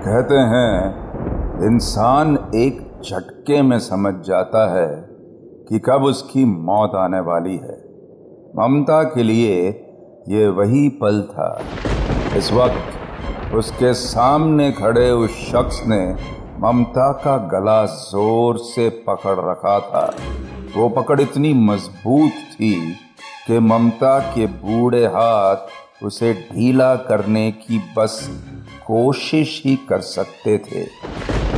कहते हैं, इंसान एक झटके में समझ जाता है कि कब उसकी मौत आने वाली है। ममता के लिए ये वही पल था। इस वक्त उसके सामने खड़े उस शख्स ने ममता का गला ज़ोर से पकड़ रखा था। वो पकड़ इतनी मज़बूत थी कि ममता के बूढ़े हाथ उसे ढीला करने की बस कोशिश ही कर सकते थे।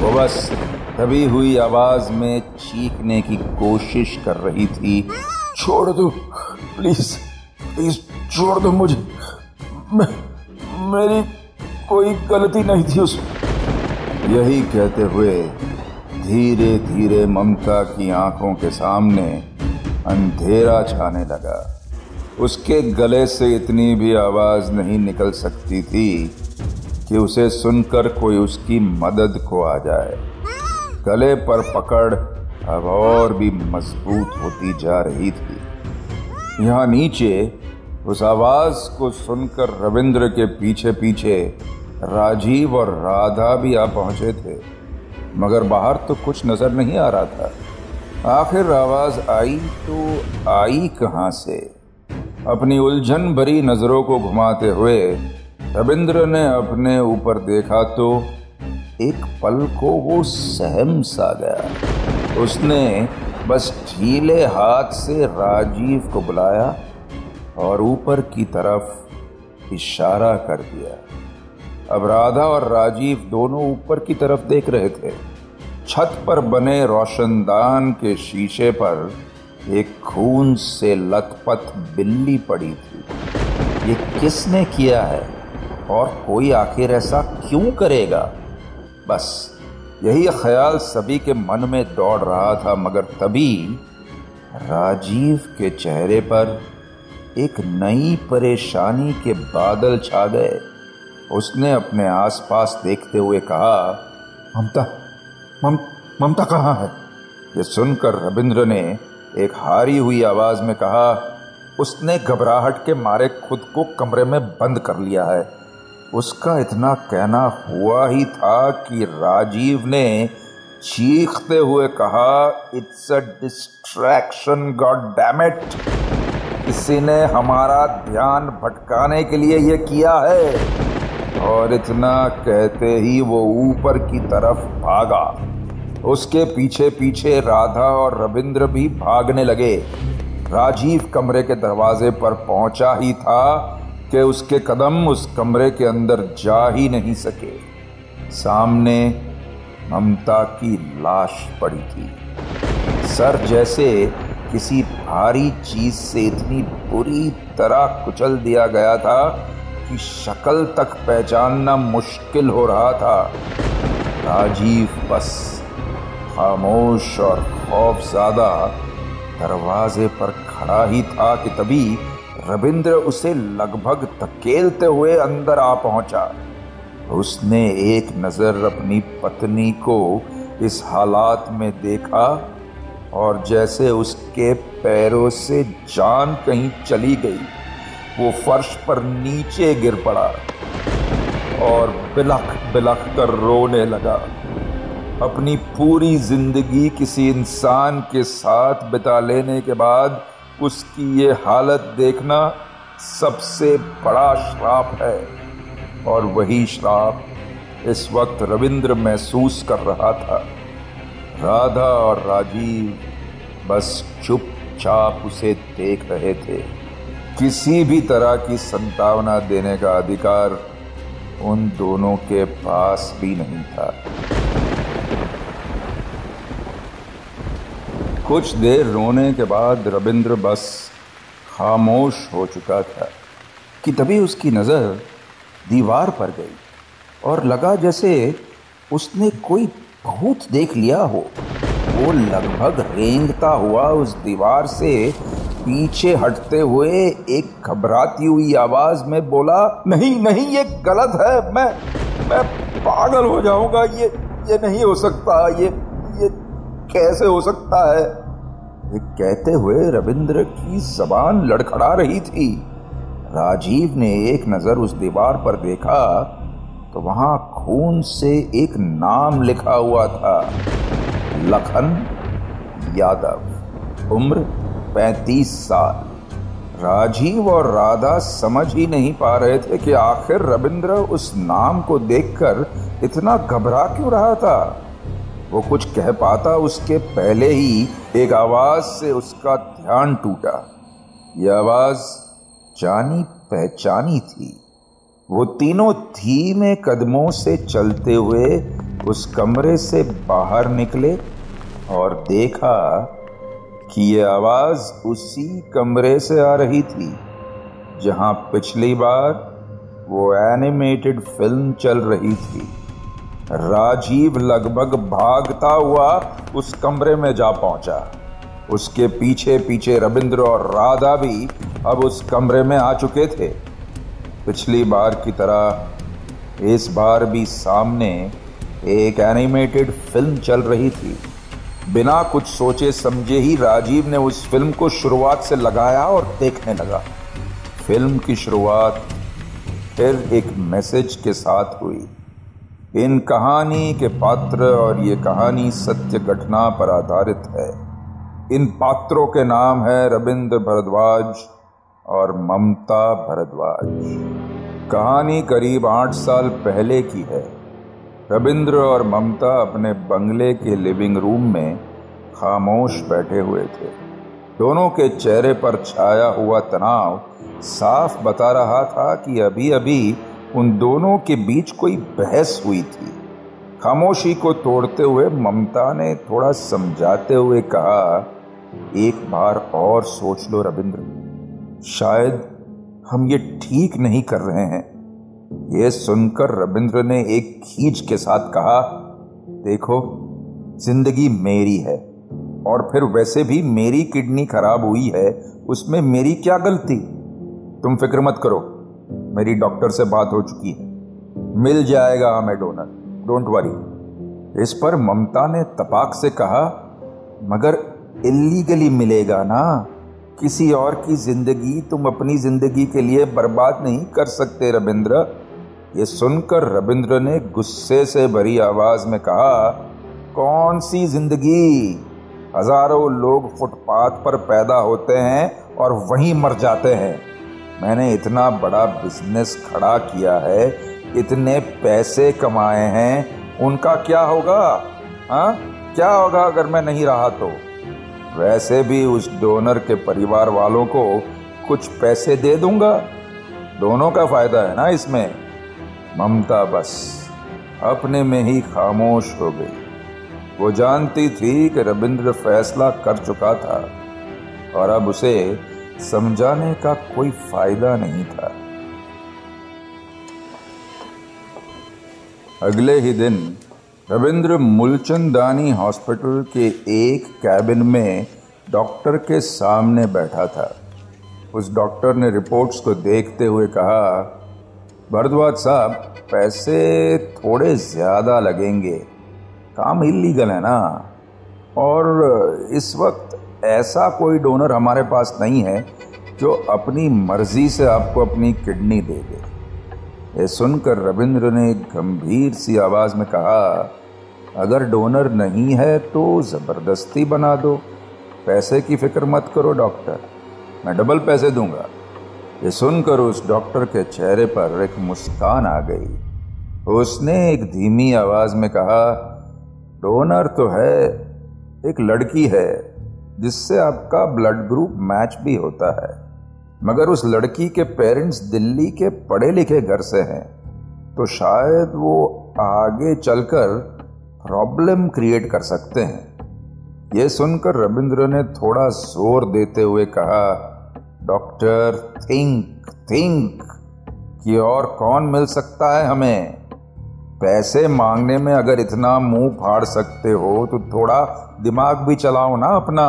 वो बस दबी हुई आवाज़ में चीखने की कोशिश कर रही थी। छोड़ दो प्लीज़ प्लीज़ छोड़ दो मुझे। मैं, मेरी कोई गलती नहीं थी उसमें यही कहते हुए धीरे धीरे ममता की आँखों के सामने अंधेरा छाने लगा। उसके गले से इतनी भी आवाज़ नहीं निकल सकती थी कि उसे सुनकर कोई उसकी मदद को आ जाए। गले पर पकड़ अब और भी मज़बूत होती जा रही थी। यहाँ नीचे उस आवाज़ को सुनकर रविंद्र के पीछे पीछे राजीव और राधा भी आ पहुँचे थे। मगर बाहर तो कुछ नज़र नहीं आ रहा था। आखिर आवाज़ आई तो आई कहाँ से? अपनी उलझन भरी नज़रों को घुमाते हुए रविंद्र ने अपने ऊपर देखा तो एक पल को वो सहम सा गया। उसने बस ढीले हाथ से राजीव को बुलाया और ऊपर की तरफ़ इशारा कर दिया। अब राधा और राजीव दोनों ऊपर की तरफ़ देख रहे थे। छत पर बने रोशनदान के शीशे पर एक खून से लथपथ बिल्ली पड़ी थी। ये किसने किया है? और कोई आखिर ऐसा क्यों करेगा? बस यही ख्याल सभी के मन में दौड़ रहा था मगर तभी राजीव के चेहरे पर एक नई परेशानी के बादल छा गए। उसने अपने आसपास देखते हुए कहा ममता मम, ममता कहाँ है? ये सुनकर रविंद्र ने एक हारी हुई आवाज़ में कहा उसने घबराहट के मारे खुद को कमरे में बंद कर लिया है। उसका इतना कहना हुआ ही था कि राजीव ने चीखते हुए कहा it's a distraction God dammit किसी ने हमारा ध्यान भटकाने के लिए यह किया है। और इतना कहते ही वो ऊपर की तरफ़ भागा। उसके पीछे पीछे राधा और रविंद्र भी भागने लगे। राजीव कमरे के दरवाजे पर पहुँचा ही था। कि उसके कदम उस कमरे के अंदर जा ही नहीं सके। सामने ममता की लाश पड़ी थी। सर जैसे किसी भारी चीज़ से इतनी बुरी तरह कुचल दिया गया था कि शक्ल तक पहचानना मुश्किल हो रहा था। राजीव बस, खामोश और खौफजादा, दरवाजे पर खड़ा ही था कि तभी रविंद्र उसे लगभग धकेलते हुए अंदर आ पहुँचा। उसने एक नज़र अपनी पत्नी को इस हालात में देखा और जैसे उसके पैरों से जान कहीं चली गई, वो फर्श पर नीचे गिर पड़ा और बिलख बिलख कर रोने लगा। अपनी पूरी ज़िंदगी किसी इंसान के साथ बिता लेने के बाद उसकी ये हालत देखना सबसे बड़ा श्राप है। और वही श्राप इस वक्त रविंद्र महसूस कर रहा था। राधा और राजीव बस चुपचाप उसे देख रहे थे। किसी भी तरह की संतावना देने का अधिकार उन दोनों के पास भी नहीं था। कुछ देर रोने के बाद रविंद्र बस खामोश हो चुका था कि तभी उसकी नज़र दीवार पर गई और लगा जैसे उसने कोई भूत देख लिया हो। वो लगभग रेंगता हुआ उस दीवार से पीछे हटते हुए एक घबराती हुई आवाज़ में बोला, नहीं नहीं, ये गलत है, मैं मैं पागल हो जाऊँगा, ये ये नहीं हो सकता, ये ये कैसे हो सकता है? ये कहते हुए रविंद्र की जबान लड़खड़ा रही थी। राजीव ने एक नज़र उस दीवार पर देखा तो वहाँ खून से एक नाम लिखा हुआ था, लखन यादव, उम्र 35 साल। राजीव और राधा समझ ही नहीं पा रहे थे कि आखिर रविंद्र उस नाम को देखकर इतना घबरा क्यों रहा था। वो कुछ कह पाता, उसके पहले ही एक आवाज़ से उसका ध्यान टूटा। यह आवाज़ जानी पहचानी थी। वो तीनों धीमे कदमों से चलते हुए उस कमरे से बाहर निकले और देखा कि ये आवाज़ उसी कमरे से आ रही थी, जहाँ पिछली बार वो एनिमेटेड फ़िल्म चल रही थी। राजीव लगभग भागता हुआ उस कमरे में जा पहुँचा। उसके पीछे पीछे रविंद्र और राधा भी अब उस कमरे में आ चुके थे। पिछली बार की तरह, इस बार भी सामने एक एनिमेटेड फ़िल्म चल रही थी। बिना कुछ सोचे समझे ही राजीव ने उस फ़िल्म को शुरुआत से लगाया और देखने लगा। फ़िल्म की शुरुआत फिर एक मैसेज के साथ हुई। इन कहानी के पात्र और ये कहानी सत्य घटना पर आधारित है। इन पात्रों के नाम है रविंद्र भरद्वाज और ममता भरद्वाज। कहानी करीब आठ साल पहले की है। रविंद्र और ममता अपने बंगले के लिविंग रूम में खामोश बैठे हुए थे। दोनों के चेहरे पर छाया हुआ तनाव साफ़ बता रहा था कि अभी अभी उन दोनों के बीच कोई बहस हुई थी। खामोशी को तोड़ते हुए ममता ने थोड़ा समझाते हुए कहा, एक बार और सोच लो रविंद्र। शायद हम ये ठीक नहीं कर रहे हैं। यह सुनकर रविंद्र ने एक खींच के साथ कहा, देखो, ज़िंदगी मेरी है और फिर वैसे भी मेरी किडनी खराब हुई है, उसमें मेरी क्या गलती? तुम फ़िक्र मत करो। मेरी डॉक्टर से बात हो चुकी है। मिल जाएगा हमें डोनर। डोंट वरी इस पर ममता ने तपाक से कहा, मगर इलीगली मिलेगा ना? किसी और की ज़िंदगी तुम अपनी ज़िंदगी के लिए बर्बाद नहीं कर सकते, रविंद्र। ये सुनकर रविंद्र ने गुस्से से भरी आवाज़ में कहा, कौन सी ज़िंदगी? हज़ारों लोग फुटपाथ पर पैदा होते हैं और वहीं मर जाते हैं। मैंने इतना बड़ा बिज़नेस खड़ा किया है, इतने पैसे कमाए हैं, उनका क्या होगा? हाँ? क्या होगा अगर मैं नहीं रहा तो? वैसे भी उस डोनर के परिवार वालों को कुछ पैसे दे दूँगा। दोनों का फ़ायदा है ना इसमें? ममता बस, अपने में ही खामोश हो गई। वो जानती थी कि रविंद्र फैसला कर चुका था और अब उसे समझाने का कोई फ़ायदा नहीं था। अगले ही दिन, रविंद्र मुलचंदानी हॉस्पिटल के एक कैबिन में डॉक्टर के सामने बैठा था। उस डॉक्टर ने रिपोर्ट्स को देखते हुए कहा, भरद्वाज साहब, पैसे थोड़े ज़्यादा लगेंगे। काम इलीगल है ना? और इस वक्त ऐसा कोई डोनर हमारे पास नहीं है जो अपनी मर्ज़ी से आपको अपनी किडनी दे दे। ये सुनकर रविंद्र ने गंभीर सी आवाज़ में कहा, अगर डोनर नहीं है तो ज़बरदस्ती बना दो। पैसे की फ़िक्र मत करो, डॉक्टर। मैं डबल पैसे दूँगा। ये सुनकर उस डॉक्टर के चेहरे पर एक मुस्कान आ गई। उसने एक धीमी आवाज़ में कहा, डोनर तो है, एक लड़की है। जिससे आपका ब्लड ग्रुप मैच भी होता है। मगर उस लड़की के पेरेंट्स दिल्ली के पढ़े लिखे घर से हैं तो शायद वो आगे चलकर प्रॉब्लम क्रिएट कर सकते हैं। यह सुनकर रविंद्र ने थोड़ा ज़ोर देते हुए कहा डॉक्टर थिंक थिंक कि और कौन मिल सकता है हमें? पैसे मांगने में अगर इतना मुँह फाड़ सकते हो तो थोड़ा दिमाग भी चलाओ ना अपना।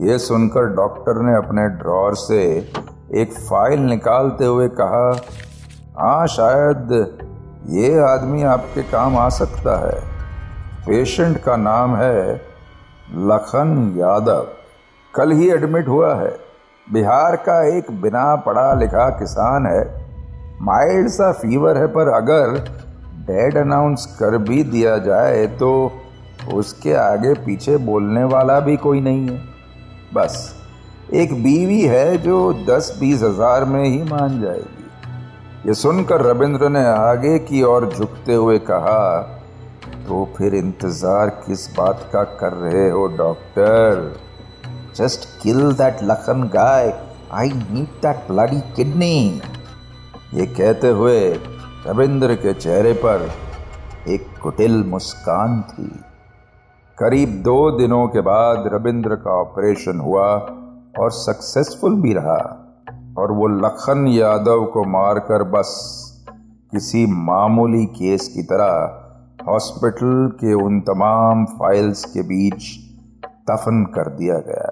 ये सुनकर डॉक्टर ने अपने ड्रॉर से एक फ़ाइल निकालते हुए कहा हाँ शायद ये आदमी आपके काम आ सकता है। पेशेंट का नाम है लखन यादव। कल ही एडमिट हुआ है। बिहार का एक बिना पढ़ा लिखा किसान है। माइल्ड सा फीवर है, पर अगर डेड अनाउंस कर भी दिया जाए तो उसके आगे पीछे बोलने वाला भी कोई नहीं है। बस, एक बीवी है जो दस बीस हज़ार में ही मान जाएगी। ये सुनकर रविंद्र ने आगे की ओर झुकते हुए कहा तो फिर इंतज़ार किस बात का कर रहे हो, doctor? Just kill that Lakhan guy I need that bloody kidney ये कहते हुए रविंद्र के चेहरे पर एक कुटिल मुस्कान थी। करीब दो दिनों के बाद रविंद्र का ऑपरेशन हुआ और सक्सेसफुल भी रहा और वो लखन यादव को मारकर बस किसी मामूली केस की तरह हॉस्पिटल के उन तमाम फाइल्स के बीच दफन कर दिया गया।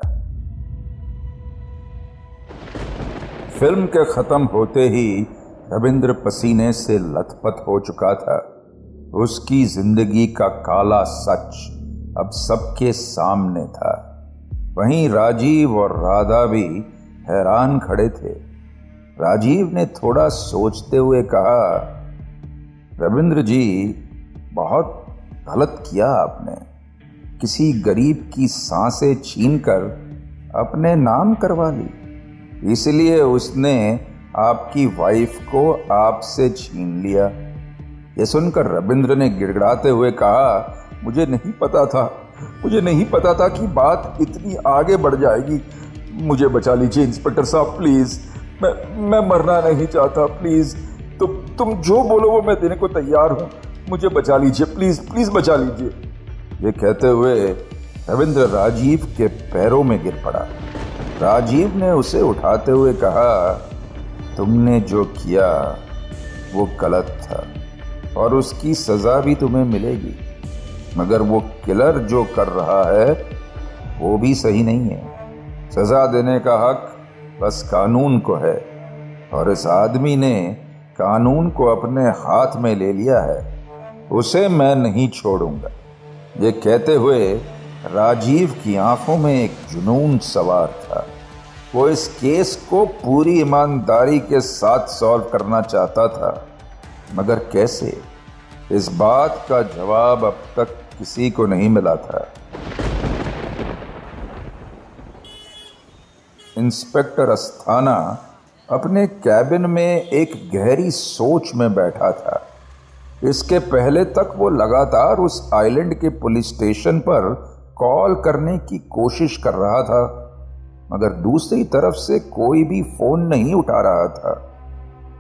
फ़िल्म के खत्म होते ही रविंद्र पसीने से लथपथ हो चुका था। उसकी ज़िंदगी का काला सच अब सबके सामने था। वहीं राजीव और राधा भी हैरान खड़े थे। राजीव ने थोड़ा सोचते हुए कहा, रविंद्र जी, बहुत गलत किया आपने। किसी गरीब की साँसें छीनकर अपने नाम करवा ली। इसलिए उसने आपकी वाइफ को आपसे छीन लिया। यह सुनकर रविंद्र ने गिड़गड़ाते हुए कहा, मुझे नहीं पता था, मुझे नहीं पता था कि बात इतनी आगे बढ़ जाएगी। मुझे बचा लीजिए इंस्पेक्टर साहब, प्लीज़। मैं मैं मरना नहीं चाहता, प्लीज़। तो तुम जो बोलो वो मैं देने को तैयार हूँ। मुझे बचा लीजिए, प्लीज़ प्लीज़ बचा लीजिए। ये कहते हुए रविंद्र राजीव के पैरों में गिर पड़ा। राजीव ने उसे उठाते हुए कहा तुमने जो किया, वो गलत था और उसकी सजा भी तुम्हें मिलेगी। मगर वो किलर जो कर रहा है, वो भी सही नहीं है। सजा देने का हक बस कानून को है और इस आदमी ने कानून को अपने हाथ में ले लिया है। उसे मैं नहीं छोड़ूँगा। ये कहते हुए राजीव की आँखों में एक जुनून सवार था। वो इस केस को पूरी ईमानदारी के साथ सॉल्व करना चाहता था। मगर कैसे? इस बात का जवाब अब तक किसी को नहीं मिला था। इंस्पेक्टर अस्थाना अपने कैबिन में एक गहरी सोच में बैठा था। इसके पहले तक वो लगातार उस आइलैंड के पुलिस स्टेशन पर कॉल करने की कोशिश कर रहा था। मगर दूसरी तरफ़ से कोई भी फ़ोन नहीं उठा रहा था।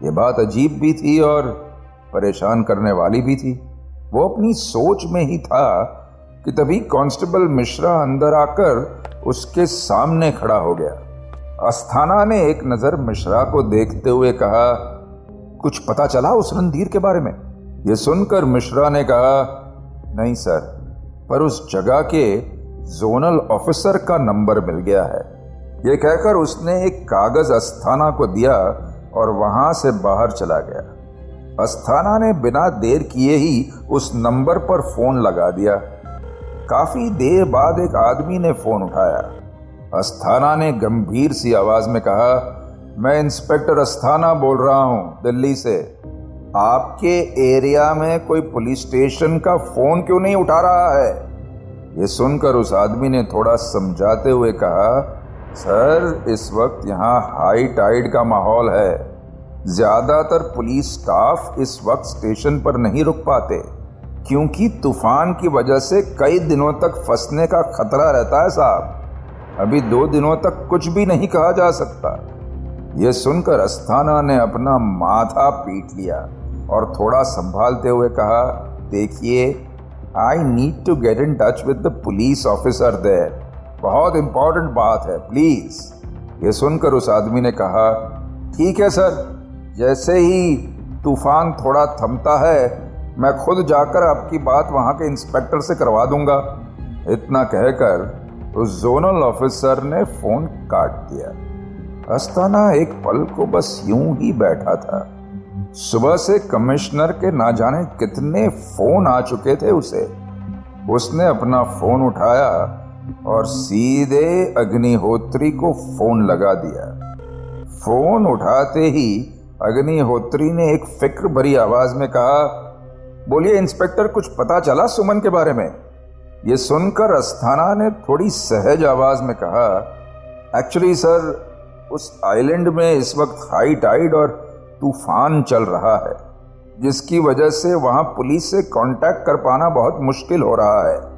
ये बात अजीब भी थी और परेशान करने वाली भी थी। वो अपनी सोच में ही था कि तभी कांस्टेबल मिश्रा अंदर आकर उसके सामने खड़ा हो गया। अस्थाना ने एक नज़र मिश्रा को देखते हुए कहा, कुछ पता चला उस रणधीर के बारे में? यह सुनकर मिश्रा ने कहा, नहीं सर, पर उस जगह के जोनल ऑफिसर का नंबर मिल गया है। यह कहकर उसने एक कागज़ अस्थाना को दिया और वहाँ से बाहर चला गया। अस्थाना ने बिना देर किए ही उस नंबर पर फ़ोन लगा दिया। काफ़ी देर बाद एक आदमी ने फ़ोन उठाया। अस्थाना ने गंभीर सी आवाज़ में कहा, मैं इंस्पेक्टर अस्थाना बोल रहा हूँ, दिल्ली से। आपके एरिया में कोई पुलिस स्टेशन का फ़ोन क्यों नहीं उठा रहा है? ये सुनकर उस आदमी ने थोड़ा समझाते हुए कहा सर, इस वक्त यहाँ हाई टाइड का माहौल है। ज़्यादातर पुलिस स्टाफ इस वक्त स्टेशन पर नहीं रुक पाते, क्योंकि तूफ़ान की वजह से कई दिनों तक फंसने का खतरा रहता है साहब। अभी दो दिनों तक कुछ भी नहीं कहा जा सकता। यह सुनकर अस्थाना ने अपना माथा पीट लिया और थोड़ा संभालते हुए कहा, देखिए I need to get in touch with the police officer there बहुत इंपॉर्टेंट बात है प्लीज़ ये सुनकर उस आदमी ने कहा, ठीक है सर, जैसे ही तूफ़ान थोड़ा थमता है, मैं खुद जाकर आपकी बात वहाँ के इंस्पेक्टर से करवा दूँगा. इतना कहकर उस जोनल ऑफिसर ने फ़ोन काट दिया। अस्ताना एक पल को बस यूँ ही बैठा था। सुबह से कमिश्नर के ना जाने कितने फ़ोन आ चुके थे उसे। उसने अपना फ़ोन उठाया और सीधे अग्निहोत्री को फ़ोन लगा दिया। फ़ोन उठाते ही अग्निहोत्री ने एक फ़िक्र भरी आवाज़ में कहा, बोलिए, इंस्पेक्टर, कुछ पता चला सुमन के बारे में? यह सुनकर अस्थाना ने थोड़ी सहज आवाज़ में कहा, एक्चुअली सर, उस आइलैंड में इस वक्त हाई टाइड और तूफ़ान चल रहा है, जिसकी वजह से वहाँ पुलिस से कांटेक्ट कर पाना बहुत मुश्किल हो रहा है।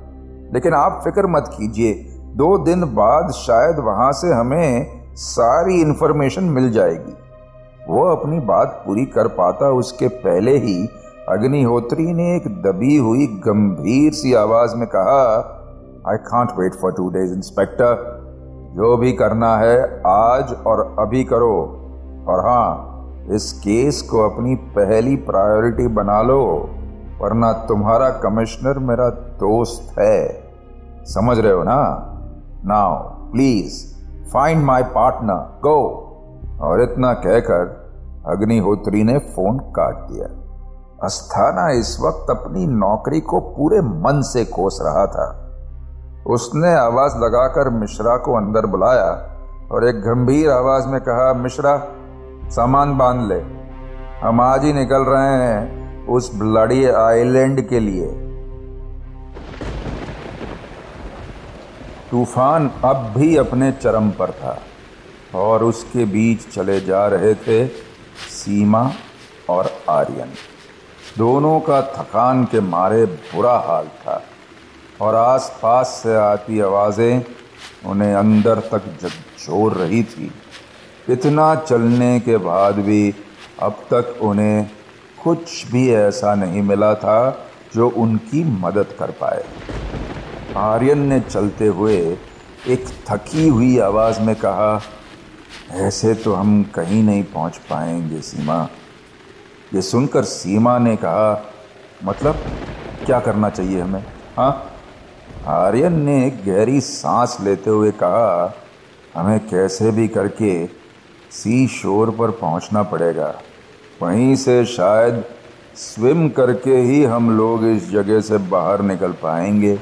लेकिन आप फ़िक्र मत कीजिए, दो दिन बाद शायद वहाँ से हमें सारी इंफॉर्मेशन मिल जाएगी। वो अपनी बात पूरी कर पाता उसके पहले ही अग्निहोत्री ने एक दबी हुई गंभीर सी आवाज़ में कहा I can't wait for two days inspector जो भी करना है, आज और अभी करो। और हाँ इस केस को अपनी पहली प्रायोरिटी बना लो। वरना तुम्हारा कमिश्नर मेरा दोस्त है। समझ रहे हो ना? Now please find my partner go और इतना कहकर अग्निहोत्री ने फ़ोन काट दिया। अस्थाना इस वक्त अपनी नौकरी को पूरे मन से कोस रहा था। उसने आवाज़ लगाकर मिश्रा को अंदर बुलाया और एक गंभीर आवाज़ में कहा, मिश्रा, सामान बाँध ले। हम आज ही निकल रहे हैं। उस ब्लडी आइलैंड के लिए। तूफ़ान अब भी अपने चरम पर था और उसके बीच चले जा रहे थे सीमा और आर्यन। दोनों का थकान के मारे बुरा हाल था और आसपास से आती आवाज़ें उन्हें अंदर तक झकझोर रही थी। इतना चलने के बाद भी अब तक उन्हें कुछ भी ऐसा नहीं मिला था जो उनकी मदद कर पाए। आर्यन ने चलते हुए एक थकी हुई आवाज़ में कहा, ऐसे तो हम कहीं नहीं पहुँच पाएँगे, सीमा। ये सुनकर सीमा ने कहा मतलब क्या करना चाहिए हमें हाँ? आर्यन ने गहरी सांस लेते हुए कहा, हमें कैसे भी करके सी शोर पर पहुँचना पड़ेगा। वहीं से शायद स्विम करके ही हम लोग इस जगह से बाहर निकल पाएँगे।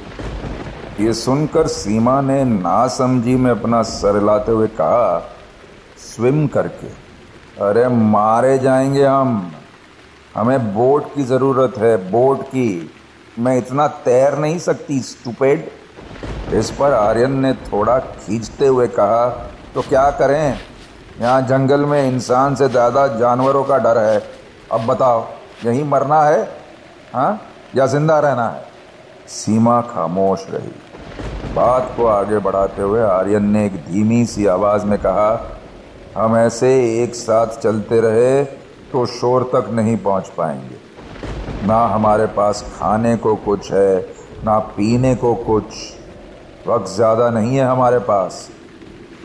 ये सुनकर सीमा ने नासमझी में अपना सर लाते हुए कहा, स्विम करके? अरे मारे जाएँगे हम। हमें बोट की ज़रूरत है, बोट की। मैं इतना तैर नहीं सकती, स्टूपेड. इस पर आर्यन ने थोड़ा खींचते हुए कहा तो क्या करें? यहाँ जंगल में इंसान से ज़्यादा जानवरों का डर है। अब बताओ, यहीं मरना है? हाँ? या ज़िंदा रहना है? सीमा खामोश रही। बात को आगे बढ़ाते हुए आर्यन ने एक धीमी सी आवाज़ में कहा, हम ऐसे एक साथ चलते रहे तो शोर तक नहीं पहुँच पाएँगे। ना हमारे पास खाने को कुछ है, ना पीने को कुछ। वक्त ज़्यादा नहीं है हमारे पास।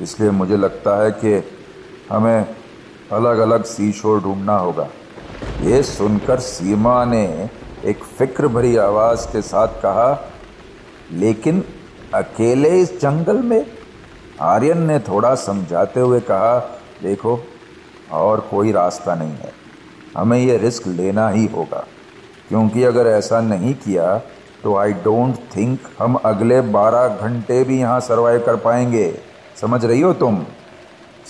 इसलिए मुझे लगता है कि हमें अलग अलग सी शोर ढूंढना होगा। ये सुनकर सीमा ने एक फ़िक्र भरी आवाज़ के साथ कहा, लेकिन अकेले इस जंगल में? आर्यन ने थोड़ा समझाते हुए कहा, देखो, और कोई रास्ता नहीं है। हमें यह रिस्क लेना ही होगा, क्योंकि अगर ऐसा नहीं किया तो आई डोंट थिंक हम अगले बारह घंटे भी यहाँ सर्वाइव कर पाएँगे। समझ रही हो तुम?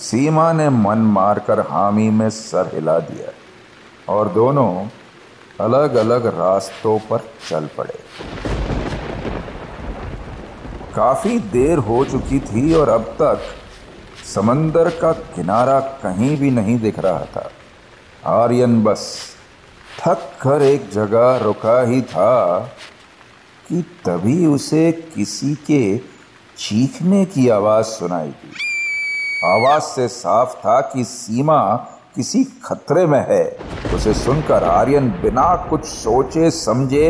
सीमा ने मन मारकर हामी में सर हिला दिया और दोनों अलग अलग रास्तों पर चल पड़े। काफ़ी देर हो चुकी थी और अब तक समंदर का किनारा कहीं भी नहीं दिख रहा था। आर्यन बस थक कर एक जगह रुका ही था कि तभी उसे किसी के चीखने की आवाज़ सुनाई दी। आवाज़ से साफ़ था कि सीमा किसी खतरे में है। उसे सुनकर आर्यन बिना कुछ सोचे, समझे,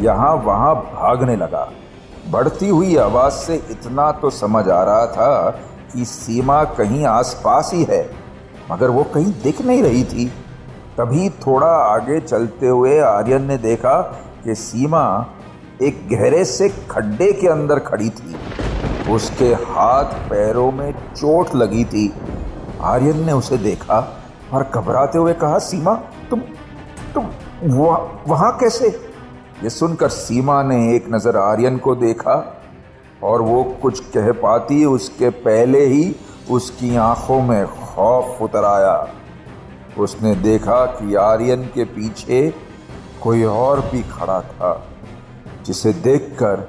यहाँ वहाँ भागने लगा। बढ़ती हुई आवाज़ से इतना तो समझ आ रहा था कि सीमा कहीं आसपास ही है, मगर वो कहीं दिख नहीं रही थी। तभी थोड़ा आगे चलते हुए आर्यन ने देखा कि सीमा एक गहरे से खड्डे के अंदर खड़ी थी। उसके हाथ पैरों में चोट लगी थी। आर्यन ने उसे देखा और घबराते हुए कहा सीमा तुम तुम वह, वहाँ कैसे? ये सुनकर सीमा ने एक नज़र आर्यन को देखा और वो कुछ कह पाती उसके पहले ही उसकी आँखों में खौफ उतर आया। उसने देखा कि आर्यन के पीछे कोई और भी खड़ा था जिसे देखकर